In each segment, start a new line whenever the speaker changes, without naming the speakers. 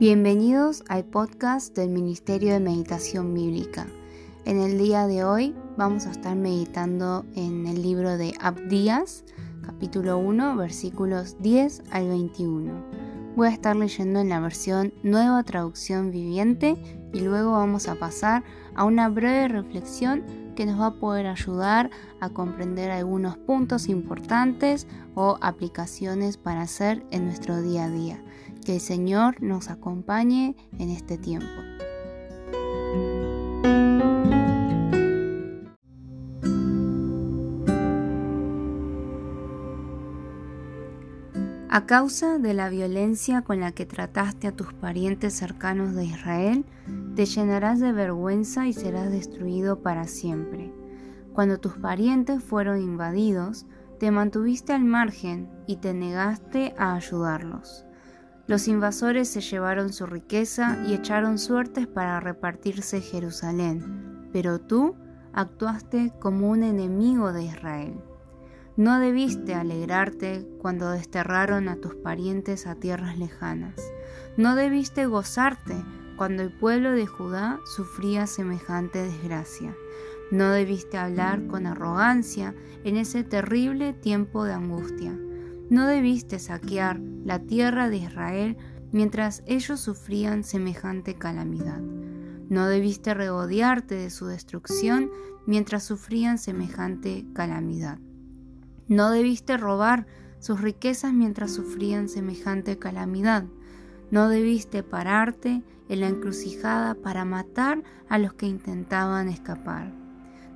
Bienvenidos al podcast del Ministerio de Meditación Bíblica. En el día de hoy vamos a estar meditando en el libro de Abdías, capítulo 1, versículos 10 al 21. Voy a estar leyendo en la versión Nueva Traducción Viviente y luego vamos a pasar a una breve reflexión que nos va a poder ayudar a comprender algunos puntos importantes o aplicaciones para hacer en nuestro día a día. Que el Señor nos acompañe en este tiempo. A causa de la violencia con la que trataste a tus parientes cercanos de Israel, te llenarás de vergüenza y serás destruido para siempre. Cuando tus parientes fueron invadidos, te mantuviste al margen y te negaste a ayudarlos. Los invasores se llevaron su riqueza y echaron suertes para repartirse Jerusalén, pero tú actuaste como un enemigo de Israel. No debiste alegrarte cuando desterraron a tus parientes a tierras lejanas. No debiste gozarte cuando el pueblo de Judá sufría semejante desgracia. No debiste hablar con arrogancia en ese terrible tiempo de angustia. No debiste saquear la tierra de Israel mientras ellos sufrían semejante calamidad. No debiste regodearte de su destrucción mientras sufrían semejante calamidad. No debiste robar sus riquezas mientras sufrían semejante calamidad. No debiste pararte en la encrucijada para matar a los que intentaban escapar.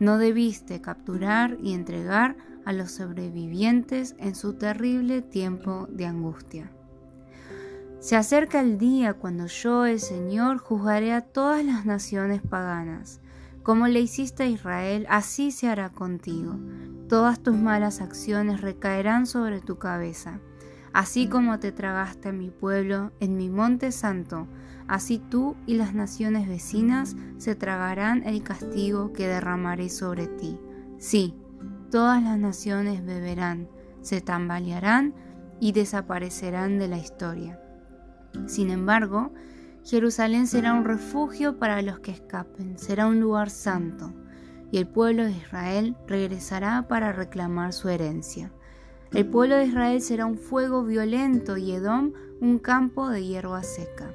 No debiste capturar y entregar a los sobrevivientes en su terrible tiempo de angustia. Se acerca el día cuando yo, el Señor, juzgaré a todas las naciones paganas. Como le hiciste a Israel, así se hará contigo. Todas tus malas acciones recaerán sobre tu cabeza. Así como te tragaste a mi pueblo en mi monte santo, así tú y las naciones vecinas se tragarán el castigo que derramaré sobre ti. Sí, todas las naciones beberán, se tambalearán y desaparecerán de la historia. Sin embargo, Jerusalén será un refugio para los que escapen, será un lugar santo, y el pueblo de Israel regresará para reclamar su herencia. El pueblo de Israel será un fuego violento y Edom un campo de hierba seca.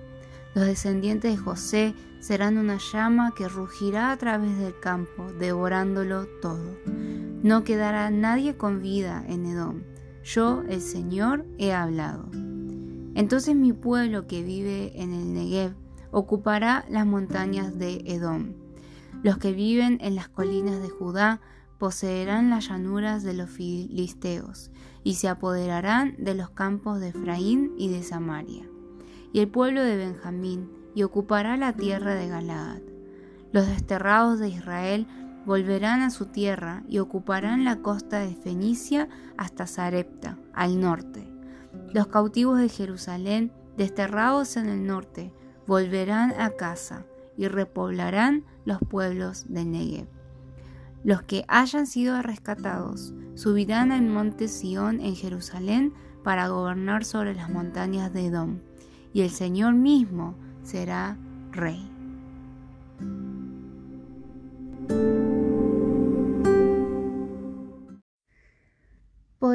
Los descendientes de José serán una llama que rugirá a través del campo, devorándolo todo. No quedará nadie con vida en Edom. Yo, el Señor, he hablado. Entonces mi pueblo que vive en el Negev ocupará las montañas de Edom. Los que viven en las colinas de Judá poseerán las llanuras de los filisteos y se apoderarán de los campos de Efraín y de Samaria. Y el pueblo de Benjamín y ocupará la tierra de Galaad. Los desterrados de Israel volverán a su tierra y ocuparán la costa de Fenicia hasta Sarepta, al norte. Los cautivos de Jerusalén, desterrados en el norte, volverán a casa y repoblarán los pueblos de Negev. Los que hayan sido rescatados subirán al monte Sión en Jerusalén para gobernar sobre las montañas de Edom, y el Señor mismo será rey.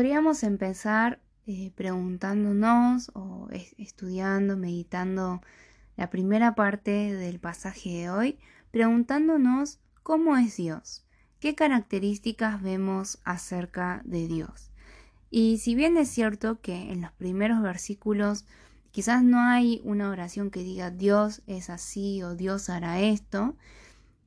Podríamos empezar eh, preguntándonos o estudiando, meditando la primera parte del pasaje de hoy, preguntándonos cómo es Dios, qué características vemos acerca de Dios. Y si bien es cierto que en los primeros versículos quizás no hay una oración que diga Dios es así o Dios hará esto,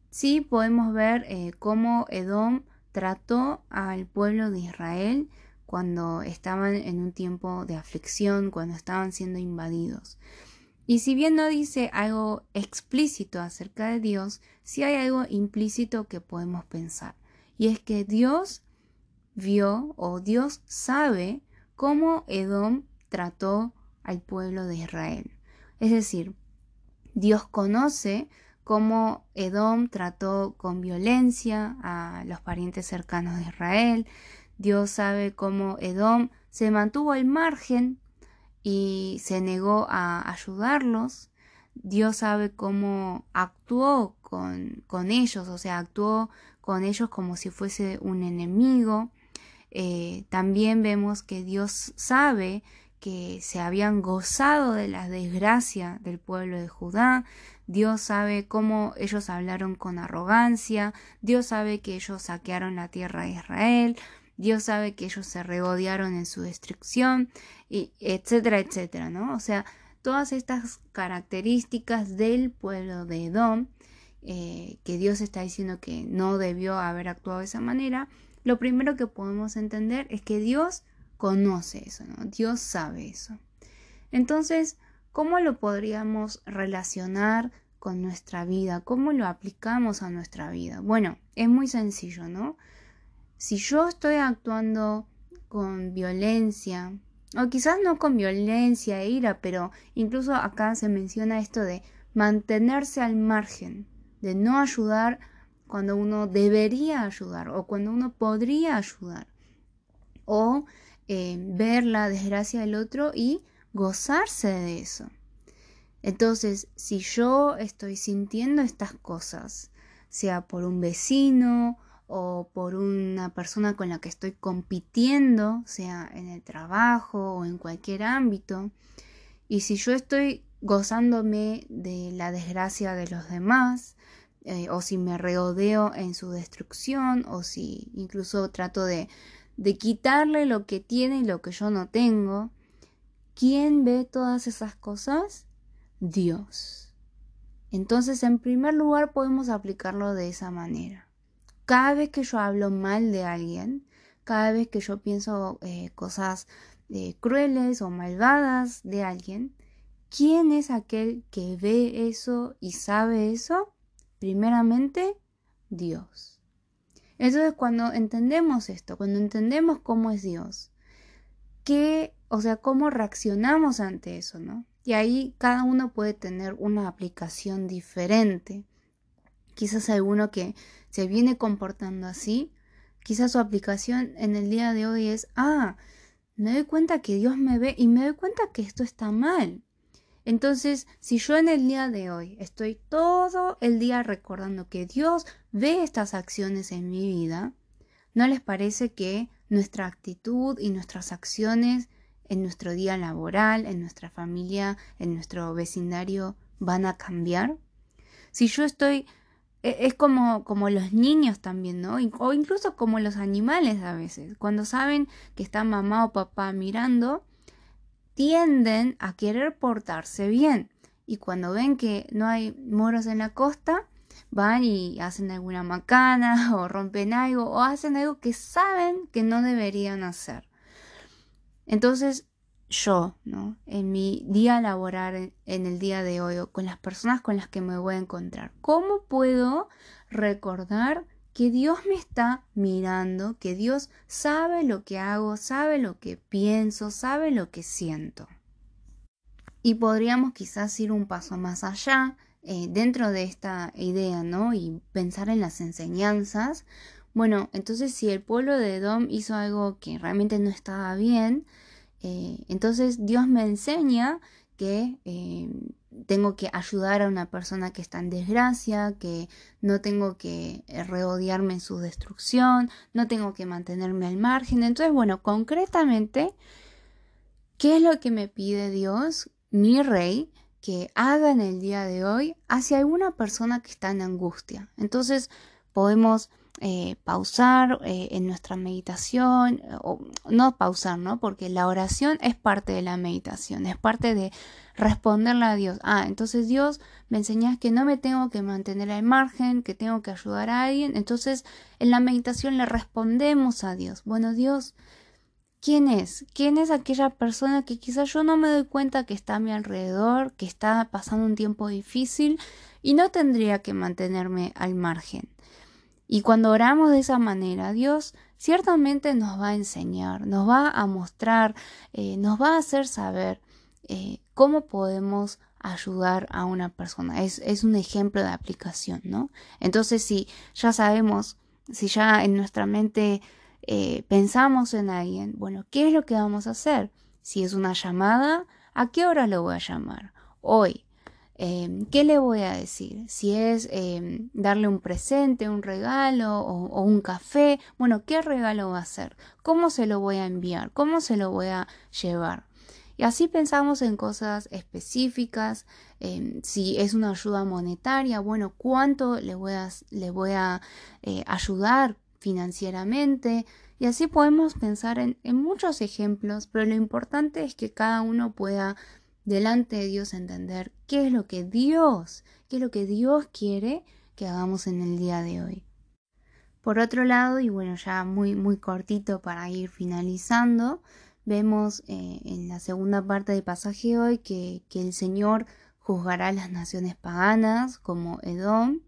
sí podemos ver eh, cómo Edom trató al pueblo de Israel cuando estaban en un tiempo de aflicción, cuando estaban siendo invadidos. Y si bien no dice algo explícito acerca de Dios, sí hay algo implícito que podemos pensar. Y es que Dios vio o Dios sabe cómo Edom trató al pueblo de Israel. Es decir, Dios conoce cómo Edom trató con violencia a los parientes cercanos de Israel. Dios sabe cómo Edom se mantuvo al margen y se negó a ayudarlos. Dios sabe cómo actuó con, con ellos, o sea, actuó con ellos como si fuese un enemigo. Eh, también vemos que Dios sabe que se habían gozado de la desgracia del pueblo de Judá. Dios sabe cómo ellos hablaron con arrogancia. Dios sabe que ellos saquearon la tierra de Israel. Dios sabe que ellos se regodearon en su destrucción, y etcétera, etcétera, ¿no? O sea, todas estas características del pueblo de Edom, eh, que Dios está diciendo que no debió haber actuado de esa manera, lo primero que podemos entender es que Dios conoce eso, ¿no? Dios sabe eso. Entonces, ¿cómo lo podríamos relacionar con nuestra vida? ¿Cómo lo aplicamos a nuestra vida? Bueno, es muy sencillo, ¿no? Si yo estoy actuando con violencia, o quizás no con violencia e ira, pero incluso acá se menciona esto de mantenerse al margen, de no ayudar cuando uno debería ayudar o cuando uno podría ayudar, o eh, ver la desgracia del otro y gozarse de eso. Entonces, si yo estoy sintiendo estas cosas, sea por un vecino o por una persona con la que estoy compitiendo, sea en el trabajo o en cualquier ámbito, y si yo estoy gozándome de la desgracia de los demás, eh, o si me reodeo en su destrucción, o si incluso trato de de quitarle lo que tiene y lo que yo no tengo. ¿Quién ve todas esas cosas? Dios. Entonces, en primer lugar, podemos aplicarlo de esa manera. Cada vez que yo hablo mal de alguien, cada vez que yo pienso eh, cosas eh, crueles o malvadas de alguien, ¿quién es aquel que ve eso y sabe eso? Primeramente, Dios. Entonces, cuando entendemos esto, cuando entendemos cómo es Dios, qué, o sea, cómo reaccionamos ante eso, ¿no? Y ahí cada uno puede tener una aplicación diferente. Quizás alguno que se viene comportando así, quizás su aplicación en el día de hoy es, ah, me doy cuenta que Dios me ve y me doy cuenta que esto está mal. Entonces, si yo en el día de hoy estoy todo el día recordando que Dios ve estas acciones en mi vida, ¿no les parece que nuestra actitud y nuestras acciones en nuestro día laboral, en nuestra familia, en nuestro vecindario van a cambiar? Si yo estoy es como, como los niños también, ¿no? O incluso como los animales a veces. Cuando saben que está mamá o papá mirando, tienden a querer portarse bien. Y cuando ven que no hay moros en la costa, van y hacen alguna macana o rompen algo o hacen algo que saben que no deberían hacer. Entonces, yo, ¿no? En mi día laboral, en el día de hoy, o con las personas con las que me voy a encontrar, ¿cómo puedo recordar que Dios me está mirando, que Dios sabe lo que hago, sabe lo que pienso, sabe lo que siento. Y podríamos quizás ir un paso más allá eh, dentro de esta idea, ¿no? Y pensar en las enseñanzas. Bueno, entonces si el pueblo de Edom hizo algo que realmente no estaba bien, eh, entonces Dios me enseña que eh, tengo que ayudar a una persona que está en desgracia, que no tengo que eh, reodiarme en su destrucción, no tengo que mantenerme al margen. Entonces, bueno, concretamente, ¿qué es lo que me pide Dios, mi rey, que haga en el día de hoy hacia alguna persona que está en angustia? Entonces, podemos eh, pausar eh, en nuestra meditación, o no pausar, ¿no? Porque la oración es parte de la meditación, es parte de responderle a Dios. Ah, entonces Dios me enseñas que no me tengo que mantener al margen, que tengo que ayudar a alguien. Entonces en la meditación le respondemos a Dios. Bueno, Dios, ¿quién es? ¿Quién es aquella persona que quizás yo no me doy cuenta que está a mi alrededor, que está pasando un tiempo difícil y no tendría que mantenerme al margen? Y cuando oramos de esa manera, Dios ciertamente nos va a enseñar, nos va a mostrar, eh, nos va a hacer saber eh, cómo podemos ayudar a una persona. Es, es, un ejemplo de aplicación, ¿no? Entonces, si ya sabemos, si ya en nuestra mente eh, pensamos en alguien, bueno, ¿qué es lo que vamos a hacer? Si es una llamada, ¿a qué hora lo voy a llamar? Hoy. Em, ¿Qué le voy a decir? Si es em, darle un presente, un regalo o, un café. Bueno, ¿qué regalo va a ser? ¿Cómo se lo voy a enviar? ¿Cómo se lo voy a llevar? Y así pensamos en cosas específicas. Em, si es una ayuda monetaria, bueno, ¿cuánto le voy a, eh, ayudar financieramente? Y así podemos pensar en muchos ejemplos, pero lo importante es que cada uno pueda delante de Dios entender qué es lo que Dios, qué es lo que Dios quiere que hagamos en el día de hoy. Por otro lado, y bueno, ya muy, muy cortito para ir finalizando, vemos eh, en la segunda parte del pasaje hoy que, que el Señor juzgará a las naciones paganas como Edom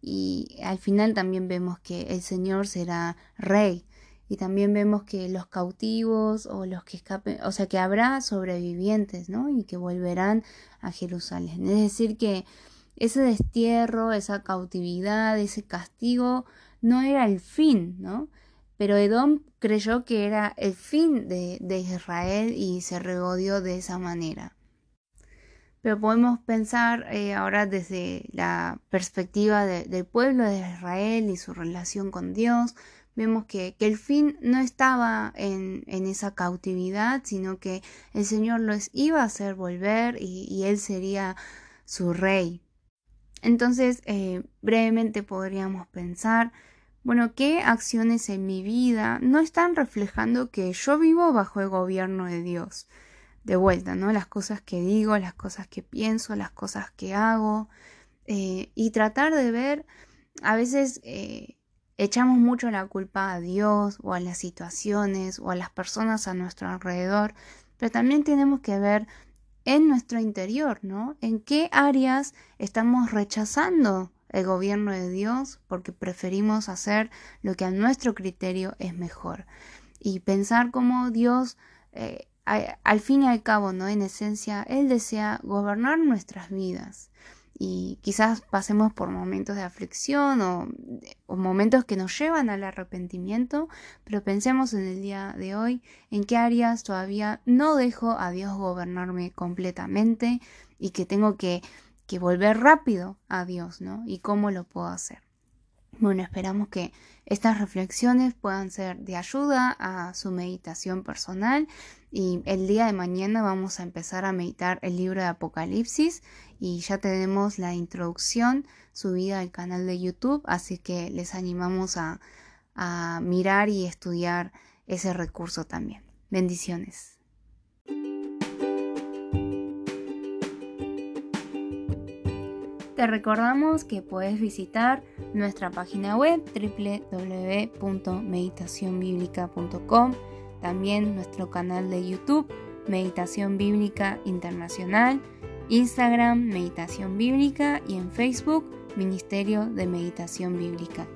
y al final también vemos que el Señor será rey y también vemos que los cautivos o los que escapen, o sea que habrá sobrevivientes, ¿no? Y que volverán a Jerusalén. Es decir, que ese destierro, esa cautividad, ese castigo no era el fin, ¿no? Pero Edom creyó que era el fin de, Israel y se regodió de esa manera. Pero podemos pensar eh, ahora desde la perspectiva del pueblo de Israel y su relación con Dios, vemos que, el fin no estaba en, esa cautividad, sino que el Señor los iba a hacer volver y, Él sería su rey. Entonces, eh, brevemente podríamos pensar, bueno, ¿qué acciones en mi vida no están reflejando que yo vivo bajo el gobierno de Dios? De vuelta, ¿no? Las cosas que digo, las cosas que pienso, las cosas que hago, eh, y tratar de ver, a veces eh, Echamos mucho la culpa a Dios o a las situaciones o a las personas a nuestro alrededor, pero también tenemos que ver en nuestro interior, ¿no? En qué áreas estamos rechazando el gobierno de Dios porque preferimos hacer lo que a nuestro criterio es mejor. Y pensar cómo Dios, eh, al fin y al cabo, ¿no? En esencia, Él desea gobernar nuestras vidas y quizás pasemos por momentos de aflicción o, momentos que nos llevan al arrepentimiento, pero pensemos en el día de hoy en qué áreas todavía no dejo a Dios gobernarme completamente y que tengo que, que volver rápido a Dios, ¿no? Y cómo lo puedo hacer. Bueno, esperamos que estas reflexiones puedan ser de ayuda a su meditación personal y el día de mañana vamos a empezar a meditar el libro de Apocalipsis y ya tenemos la introducción subida al canal de YouTube, así que les animamos a, a mirar y estudiar ese recurso también. Bendiciones. Te recordamos que puedes visitar nuestra página web www.meditacionbiblica.com, también nuestro canal de YouTube Meditación Bíblica Internacional, Instagram Meditación Bíblica y en Facebook Ministerio de Meditación Bíblica.